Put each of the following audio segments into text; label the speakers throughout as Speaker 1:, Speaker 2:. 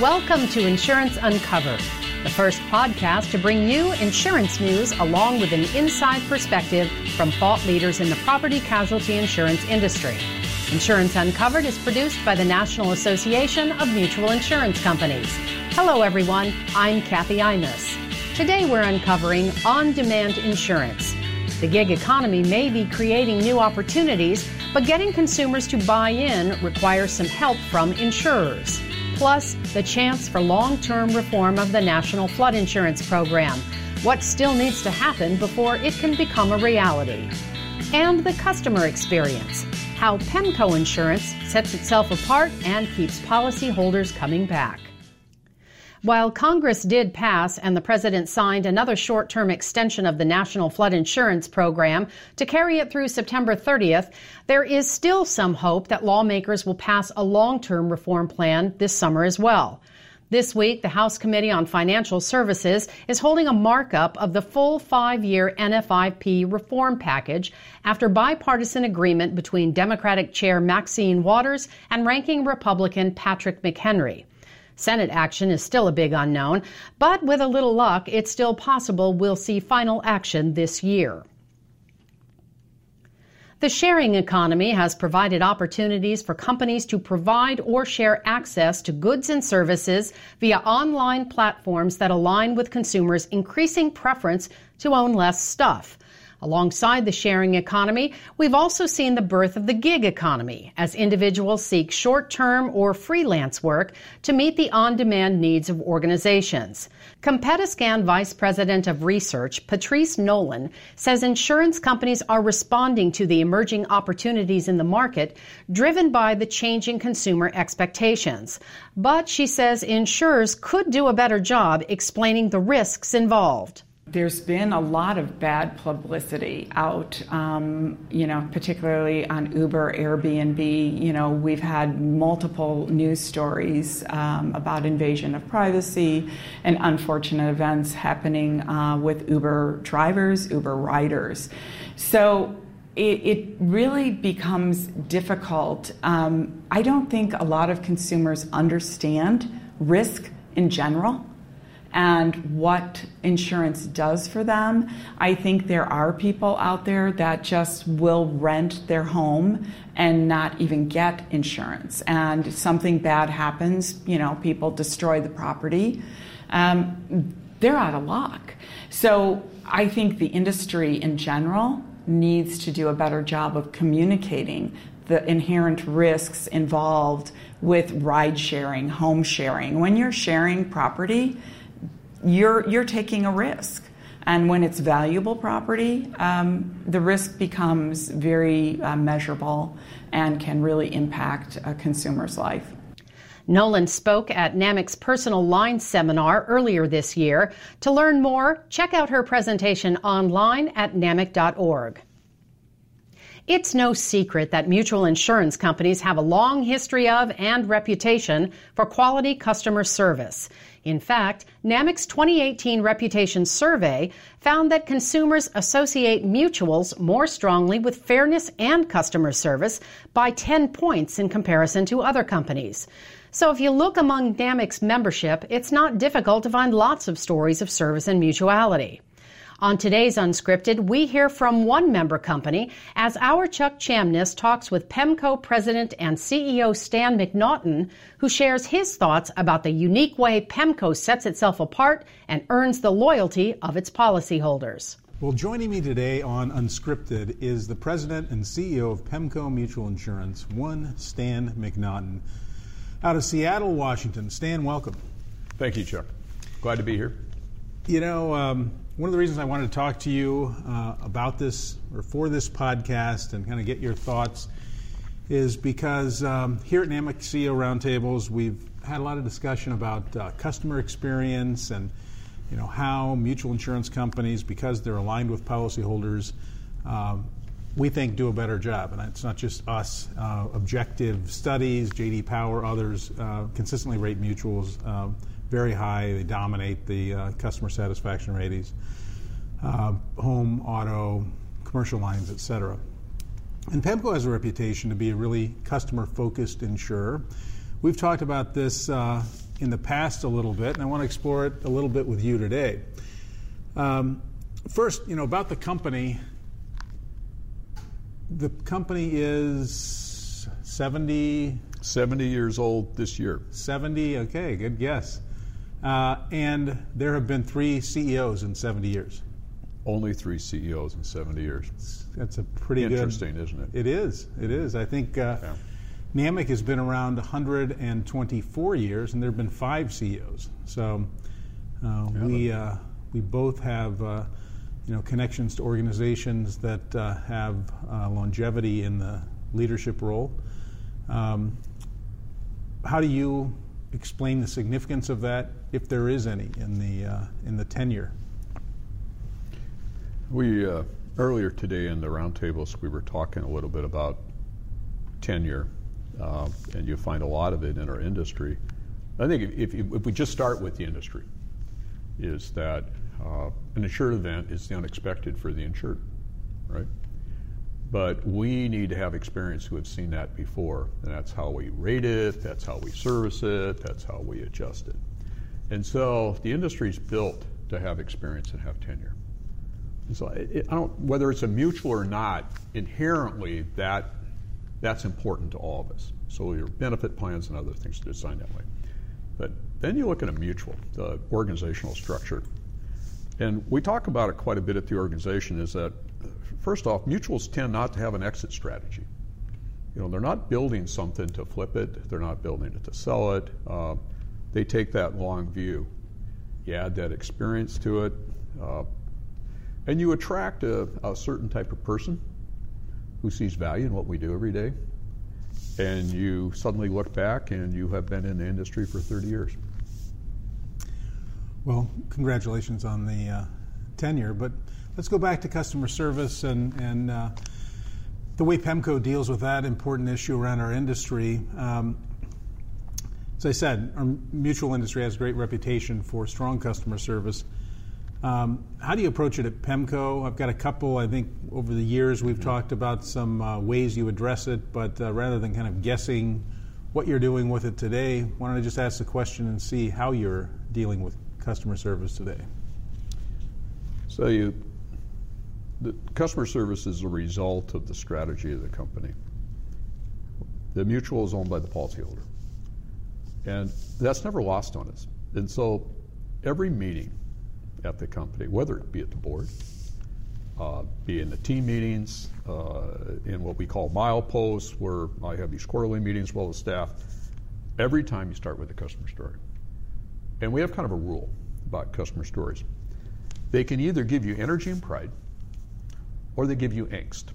Speaker 1: Welcome to Insurance Uncovered, the first podcast to bring you insurance news along with an inside perspective from thought leaders in the property casualty insurance industry. Insurance Uncovered is produced by the National Association of Mutual Insurance Companies. Hello, everyone. I'm Kathy Imus. Today we're uncovering on demand insurance. The gig economy may be creating new opportunities, but getting consumers to buy in requires some help from insurers. Plus, the chance for long term reform of the National Flood Insurance Program. What still needs to happen before it can become a reality? And the customer experience how PEMCO Insurance sets itself apart and keeps policyholders coming back. While Congress did pass and the President signed another short term extension of the National Flood Insurance Program to carry it through September 30th, there is still some hope that lawmakers will pass a long term reform plan this summer as well. This week, the House Committee on Financial Services is holding a markup of the full five year NFIP reform package after bipartisan agreement between Democratic Chair Maxine Waters and Ranking Republican Patrick McHenry. Senate action is still a big unknown, but with a little luck, it's still possible we'll see final action this year. The sharing economy has provided opportunities for companies to provide or share access to goods and services via online platforms that align with consumers' increasing preference to own less stuff. Alongside the sharing economy, we've also seen the birth of the gig economy as individuals seek short term or freelance work to meet the on demand needs of organizations. Competiscan Vice President of Research, Patrice Nolan, says insurance companies are responding to the emerging opportunities in the market driven by the changing consumer expectations. But she says insurers could do a better job explaining the risks involved
Speaker 2: there's been a lot of bad publicity out, um, you know, particularly on Uber, Airbnb. You know, we've had multiple news stories um, about invasion of privacy and unfortunate events happening uh, with Uber drivers, Uber riders. So it, it really becomes difficult. Um, I don't think a lot of consumers understand risk in general and what insurance does for them. I think there are people out there that just will rent their home and not even get insurance. And if something bad happens, you know, people destroy the property, um, they're out of luck. So I think the industry in general needs to do a better job of communicating the inherent risks involved with ride sharing, home sharing. When you're sharing property, you're, you're taking a risk. And when it's valuable property, um, the risk becomes very uh, measurable and can really impact a consumer's life.
Speaker 1: Nolan spoke at NAMIC's Personal Line Seminar earlier this year. To learn more, check out her presentation online at namic.org. It's no secret that mutual insurance companies have a long history of and reputation for quality customer service. In fact, NAMIC's 2018 reputation survey found that consumers associate mutuals more strongly with fairness and customer service by 10 points in comparison to other companies. So if you look among NAMIC's membership, it's not difficult to find lots of stories of service and mutuality. On today's Unscripted, we hear from one member company as our Chuck Chamness talks with PEMCO President and CEO Stan McNaughton, who shares his thoughts about the unique way PEMCO sets itself apart and earns the loyalty of its policyholders.
Speaker 3: Well, joining me today on Unscripted is the President and CEO of PEMCO Mutual Insurance, one Stan McNaughton. Out of Seattle, Washington. Stan, welcome.
Speaker 4: Thank you, Chuck. Glad to be here.
Speaker 3: You know, um, one of the reasons I wanted to talk to you uh, about this or for this podcast and kind of get your thoughts is because um, here at NAMIC CEO Roundtables, we've had a lot of discussion about uh, customer experience and you know how mutual insurance companies, because they're aligned with policyholders, um, we think do a better job. And it's not just us. Uh, objective studies, JD Power, others uh, consistently rate mutuals um, very high. They dominate the uh, customer satisfaction ratings, uh, home, auto, commercial lines, et cetera. And PEMCO has a reputation to be a really customer focused insurer. We've talked about this uh, in the past a little bit, and I want to explore it a little bit with you today. Um, first, you know, about the company. The company is 70.
Speaker 4: 70 years old this year.
Speaker 3: 70, okay, good guess. Uh, and there have been three CEOs in 70 years.
Speaker 4: Only three CEOs in 70 years.
Speaker 3: That's a pretty
Speaker 4: Interesting,
Speaker 3: good,
Speaker 4: isn't it?
Speaker 3: It is. It is. I think uh,
Speaker 4: Yeah.
Speaker 3: NAMIC has been around 124 years, and there have been five CEOs. So uh, we uh, we both have uh, you know connections to organizations that uh, have uh, longevity in the leadership role. Um, how do you explain the significance of that, if there is any, in the uh, in the tenure?
Speaker 4: We uh, earlier today in the roundtables we were talking a little bit about tenure, uh, and you find a lot of it in our industry. I think if, if, if we just start with the industry, is that uh, an insured event is the unexpected for the insured, right? But we need to have experience who have seen that before, and that's how we rate it, that's how we service it, that's how we adjust it. And so the industry is built to have experience and have tenure. And so it- I don't, whether it's a mutual or not, inherently that that's important to all of us. So your benefit plans and other things are designed that way. But then you look at a mutual, the organizational structure. And we talk about it quite a bit at the organization is that, first off, mutuals tend not to have an exit strategy. You know, they're not building something to flip it, they're not building it to sell it. Uh, they take that long view. You add that experience to it, uh, and you attract a, a certain type of person who sees value in what we do every day. And you suddenly look back and you have been in the industry for 30 years.
Speaker 3: Well, congratulations on the uh, tenure, but let's go back to customer service and, and uh, the way PEMCO deals with that important issue around our industry. Um, as I said, our mutual industry has a great reputation for strong customer service. Um, how do you approach it at PEMCO? I've got a couple, I think, over the years we've talked about some uh, ways you address it, but uh, rather than kind of guessing what you're doing with it today, why don't I just ask the question and see how you're dealing with customer service today?
Speaker 4: So you, the customer service is a result of the strategy of the company. The mutual is owned by the policyholder, and that's never lost on us. And so, every meeting at the company, whether it be at the board, uh, be in the team meetings, uh, in what we call mileposts, where I have these quarterly meetings with the staff, every time you start with a customer story. And we have kind of a rule about customer stories. They can either give you energy and pride, or they give you angst.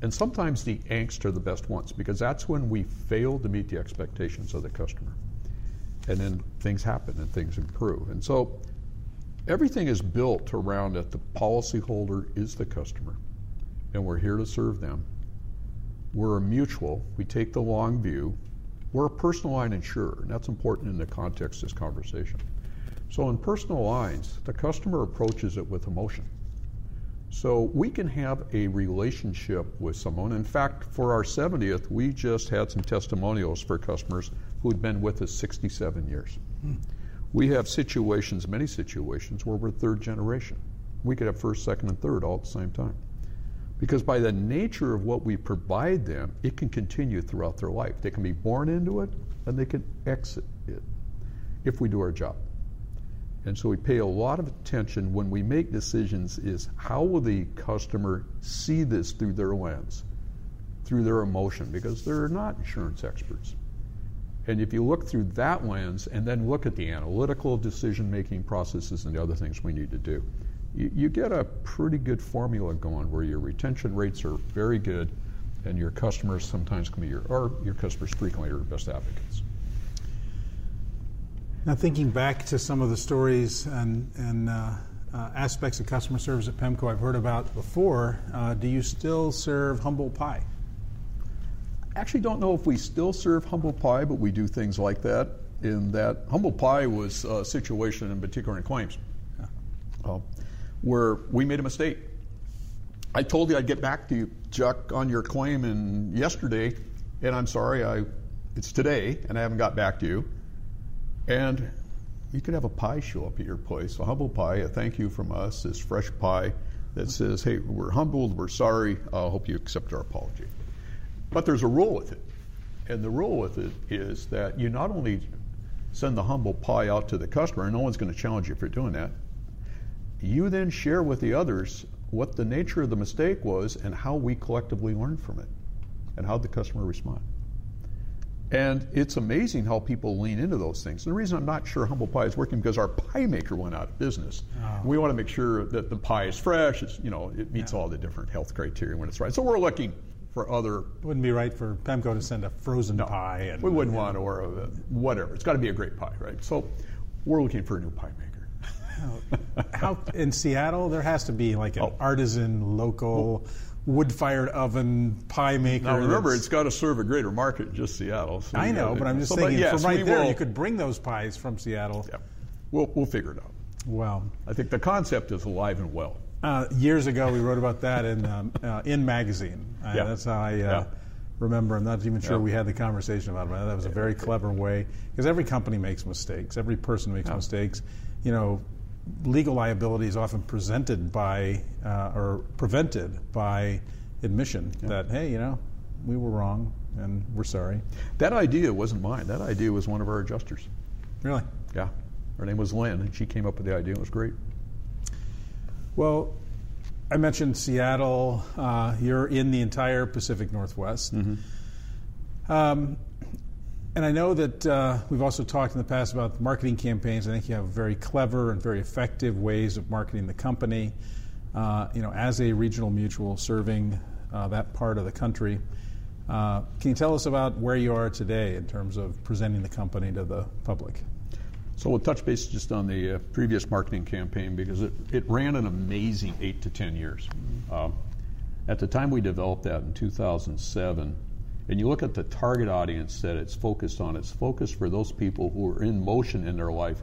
Speaker 4: And sometimes the angst are the best ones because that's when we fail to meet the expectations of the customer. And then things happen and things improve. And so everything is built around that the policyholder is the customer, and we're here to serve them. We're a mutual, we take the long view. We're a personal line insurer, and that's important in the context of this conversation. So, in personal lines, the customer approaches it with emotion. So, we can have a relationship with someone. In fact, for our 70th, we just had some testimonials for customers who had been with us 67 years. Hmm. We have situations, many situations, where we're third generation. We could have first, second, and third all at the same time. Because by the nature of what we provide them, it can continue throughout their life. They can be born into it and they can exit it if we do our job. And so we pay a lot of attention when we make decisions is how will the customer see this through their lens, through their emotion, because they're not insurance experts. And if you look through that lens and then look at the analytical decision making processes and the other things we need to do, you, you get a pretty good formula going where your retention rates are very good and your customers sometimes can be your, or your customers frequently are your best advocates.
Speaker 3: Now, thinking back to some of the stories and, and uh, uh, aspects of customer service at PEMCO I've heard about before, uh, do you still serve humble pie?
Speaker 4: I actually don't know if we still serve humble pie, but we do things like that. In that humble pie was a situation in particular in claims uh, where we made a mistake. I told you I'd get back to you, Chuck, on your claim in yesterday, and I'm sorry, I it's today, and I haven't got back to you. And you could have a pie show up at your place, a humble pie, a thank you from us, this fresh pie that says, hey, we're humbled, we're sorry, I uh, hope you accept our apology. But there's a rule with it. And the rule with it is that you not only send the humble pie out to the customer, and no one's going to challenge you for doing that, you then share with the others what the nature of the mistake was and how we collectively learned from it and how the customer responded. And it's amazing how people lean into those things. And the reason I'm not sure Humble Pie is working because our pie maker went out of business. Oh. We want to make sure that the pie is fresh. It's, you know, it meets yeah. all the different health criteria when it's right. So we're looking for other.
Speaker 3: It wouldn't be right for Pemco to send a frozen
Speaker 4: no,
Speaker 3: pie.
Speaker 4: And, we wouldn't want or a, whatever. It's got to be a great pie, right? So we're looking for a new pie maker.
Speaker 3: How in Seattle there has to be like an oh. artisan local. Well, wood-fired oven pie maker.
Speaker 4: Now remember, it's got to serve a greater market just Seattle.
Speaker 3: So I know, but I'm just so, thinking yes, from right there, will, you could bring those pies from Seattle.
Speaker 4: Yeah, we'll we'll figure it out.
Speaker 3: Well,
Speaker 4: I think the concept is alive and well.
Speaker 3: Uh, years ago, we wrote about that in um, uh, in magazine. Uh, yeah. That's how I. Uh, yeah. Remember, I'm not even sure yeah. we had the conversation about it. That was a very clever way because every company makes mistakes. Every person makes mistakes. You know, legal liability is often presented by uh, or prevented by admission yeah. that hey, you know, we were wrong and we're sorry.
Speaker 4: That idea wasn't mine. That idea was one of our adjusters.
Speaker 3: Really?
Speaker 4: Yeah. Her name was Lynn, and she came up with the idea. It was great.
Speaker 3: Well, I mentioned Seattle. Uh, you're in the entire Pacific Northwest. Mm-hmm. Um, and I know that uh, we've also talked in the past about marketing campaigns. I think you have very clever and very effective ways of marketing the company. Uh, you know, as a regional mutual serving uh, that part of the country, uh, can you tell us about where you are today in terms of presenting the company to the public?
Speaker 4: So we'll touch base just on the uh, previous marketing campaign because it, it ran an amazing eight to ten years. Um, at the time we developed that in 2007, and you look at the target audience that it's focused on, it's focused for those people who are in motion in their life,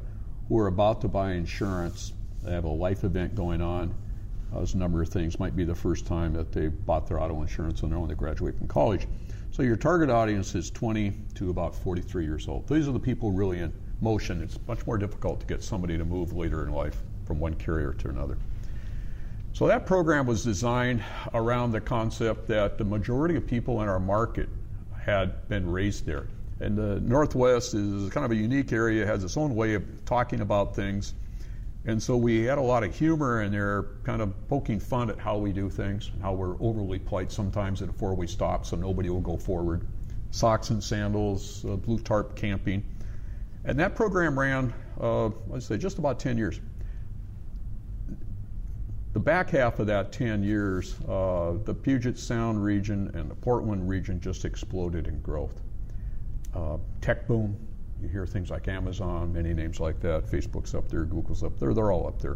Speaker 4: who are about to buy insurance, they have a life event going on. There's a number of things. Might be the first time that they bought their auto insurance on their own, they graduate from college. So your target audience is 20 to about 43 years old. These are the people really in motion. It's much more difficult to get somebody to move later in life from one carrier to another. So that program was designed around the concept that the majority of people in our market had been raised there. And the Northwest is kind of a unique area, has its own way of talking about things. And so we had a lot of humor in there, kind of poking fun at how we do things, how we're overly polite sometimes before we stop so nobody will go forward. Socks and sandals, uh, blue tarp camping. And that program ran, uh, let's say, just about 10 years. The back half of that 10 years, uh, the Puget Sound region and the Portland region just exploded in growth. Uh, tech boom, you hear things like Amazon, many names like that. Facebook's up there, Google's up there, they're all up there.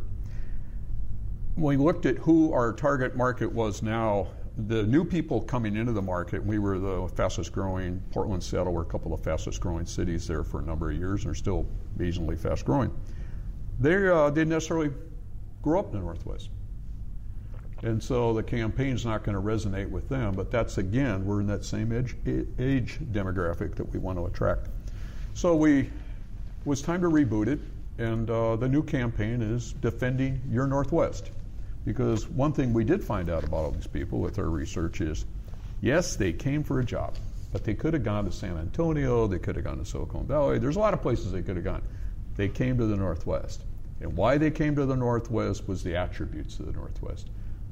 Speaker 4: When we looked at who our target market was now, the new people coming into the market, we were the fastest growing. Portland, Seattle were a couple of fastest growing cities there for a number of years and are still reasonably fast growing. They uh, didn't necessarily grow up in the Northwest. And so the campaign's not going to resonate with them, but that's again, we're in that same age, age demographic that we want to attract. So we it was time to reboot it, and uh, the new campaign is defending your Northwest. Because one thing we did find out about all these people with our research is, yes, they came for a job, but they could have gone to San Antonio, they could have gone to Silicon Valley. There's a lot of places they could have gone. They came to the Northwest. And why they came to the Northwest was the attributes of the Northwest.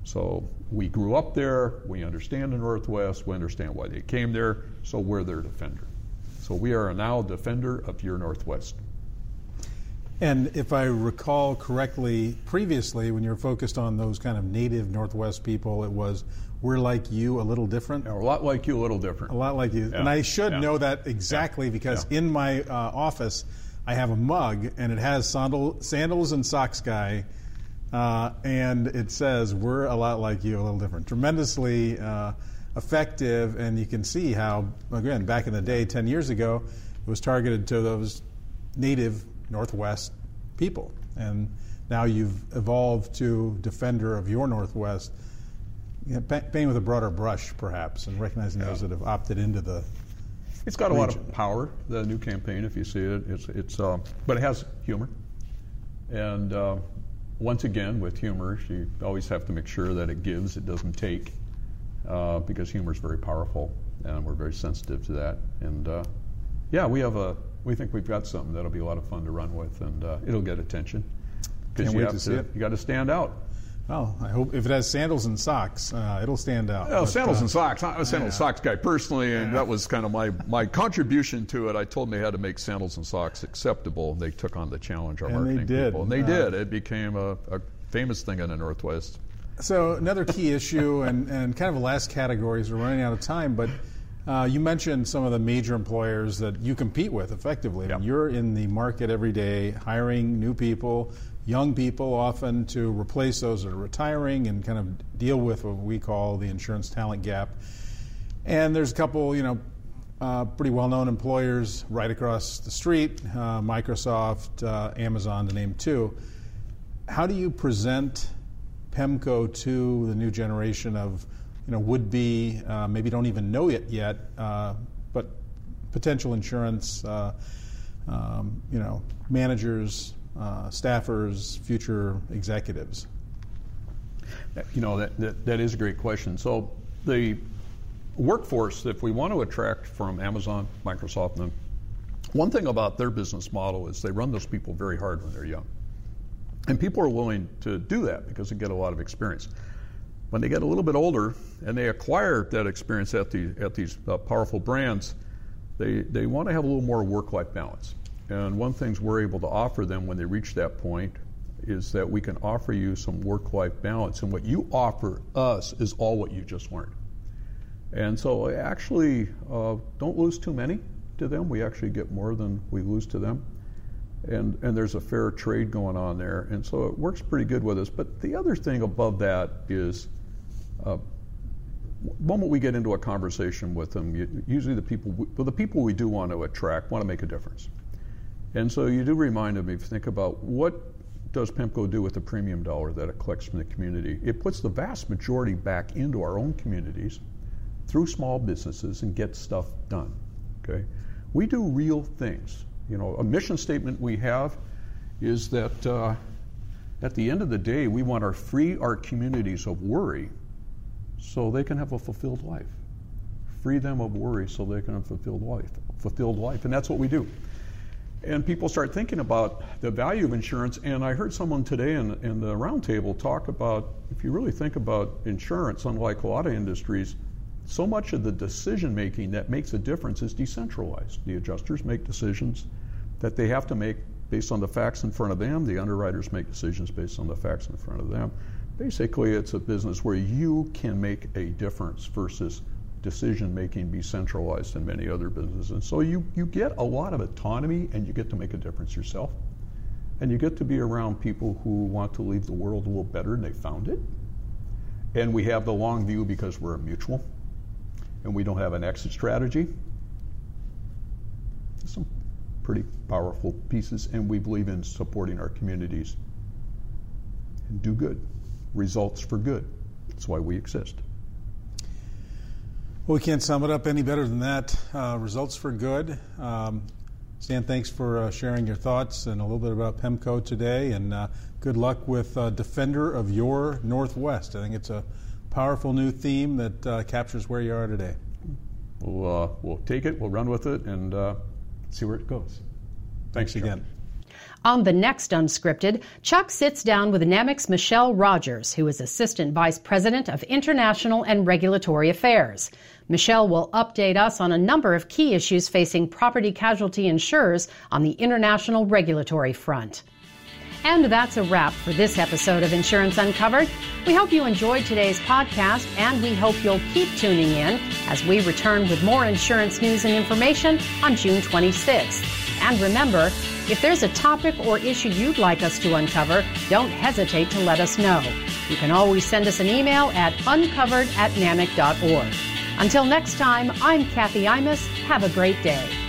Speaker 4: So we grew up there, we understand the Northwest, we understand why they came there, so we're their defender. So we are now a defender of your Northwest.
Speaker 3: And if I recall correctly, previously when you were focused on those kind of native Northwest people, it was we're like you, a little different.
Speaker 4: Yeah, a lot like you, a little different.
Speaker 3: A lot like you. Yeah. And I should yeah. know that exactly because in my uh, office, I have a mug and it has sandal, sandals and socks guy uh, and it says, We're a lot like you, a little different. Tremendously uh, effective, and you can see how, again, back in the day, 10 years ago, it was targeted to those native Northwest people. And now you've evolved to defender of your Northwest, you know, painting with a broader brush, perhaps, and recognizing yeah. those that have opted into the
Speaker 4: It's got a lot of power. The new campaign, if you see it, it's it's uh, but it has humor, and uh, once again with humor, you always have to make sure that it gives, it doesn't take, uh, because humor is very powerful, and we're very sensitive to that. And uh, yeah, we have a we think we've got something that'll be a lot of fun to run with, and uh, it'll get attention.
Speaker 3: Can't
Speaker 4: you
Speaker 3: wait
Speaker 4: have
Speaker 3: to see it.
Speaker 4: You got to stand out.
Speaker 3: Well, I hope if it has sandals and socks, uh, it'll stand out.
Speaker 4: Oh,
Speaker 3: But,
Speaker 4: sandals
Speaker 3: uh,
Speaker 4: and socks. I'm a sandals and socks guy personally, and that was kind of my, my contribution to it. I told them they had to make sandals and socks acceptable. They took on the challenge, our
Speaker 3: And
Speaker 4: marketing
Speaker 3: did.
Speaker 4: people. And they
Speaker 3: Uh,
Speaker 4: did. It became a, a famous thing in the Northwest.
Speaker 3: So another key issue, and, and kind of a last category, is we're running out of time. But uh, you mentioned some of the major employers that you compete with effectively. I mean, You're in the market every day, hiring new people, young people, often to replace those that are retiring, and kind of deal with what we call the insurance talent gap. And there's a couple, you know, uh, pretty well-known employers right across the street: uh, Microsoft, uh, Amazon, to name two. How do you present PEMCO to the new generation of, you know, would-be, uh, maybe don't even know it yet, uh, but potential insurance, uh, um, you know, managers, uh, staffers, future executives?
Speaker 4: You know, that, that, that is a great question. So the workforce, if we want to attract from Amazon, Microsoft, and one thing about their business model is they run those people very hard when they're young. And people are willing to do that because they get a lot of experience. When they get a little bit older and they acquire that experience at, the, at these uh, powerful brands, they, they want to have a little more work life balance. And one thing we're able to offer them when they reach that point is that we can offer you some work life balance. And what you offer us is all what you just learned. And so, actually, uh, don't lose too many to them. We actually get more than we lose to them and and there's a fair trade going on there, and so it works pretty good with us. But the other thing above that is, uh, moment we get into a conversation with them, usually the people, we, well, the people we do want to attract want to make a difference, and so you do remind me, if you think about what does PEMCO do with the premium dollar that it collects from the community? It puts the vast majority back into our own communities through small businesses and gets stuff done. Okay, we do real things. You know, a mission statement we have is that uh, at the end of the day, we want to free our communities of worry so they can have a fulfilled life. Free them of worry so they can have a fulfilled life. Fulfilled life, and that's what we do. And people start thinking about the value of insurance. And I heard someone today in, in the roundtable talk about if you really think about insurance, unlike a lot of industries, so much of the decision making that makes a difference is decentralized. The adjusters make decisions that they have to make based on the facts in front of them, the underwriters make decisions based on the facts in front of them. Basically, it's a business where you can make a difference versus decision making be centralized in many other businesses. And so you, you get a lot of autonomy and you get to make a difference yourself. And you get to be around people who want to leave the world a little better than they found it. And we have the long view because we're a mutual and we don't have an exit strategy. Some pretty powerful pieces, and we believe in supporting our communities and do good. Results for good. That's why we exist.
Speaker 3: Well, we can't sum it up any better than that. Uh, results for good. Um, Stan, thanks for uh, sharing your thoughts and a little bit about PEMCO today, and uh, good luck with uh, Defender of Your Northwest. I think it's a powerful new theme that uh, captures where you are today.
Speaker 4: We'll, uh, we'll take it, we'll run with it, and uh, see where it goes.
Speaker 3: Thanks again.
Speaker 1: On the next Unscripted, Chuck sits down with NAMIC's Michelle Rogers, who is Assistant Vice President of International and Regulatory Affairs. Michelle will update us on a number of key issues facing property casualty insurers on the international regulatory front. And that's a wrap for this episode of Insurance Uncovered. We hope you enjoyed today's podcast, and we hope you'll keep tuning in as we return with more insurance news and information on June 26th. And remember, if there's a topic or issue you'd like us to uncover, don't hesitate to let us know. You can always send us an email at uncovered at namic.org. Until next time, I'm Kathy Imus. Have a great day.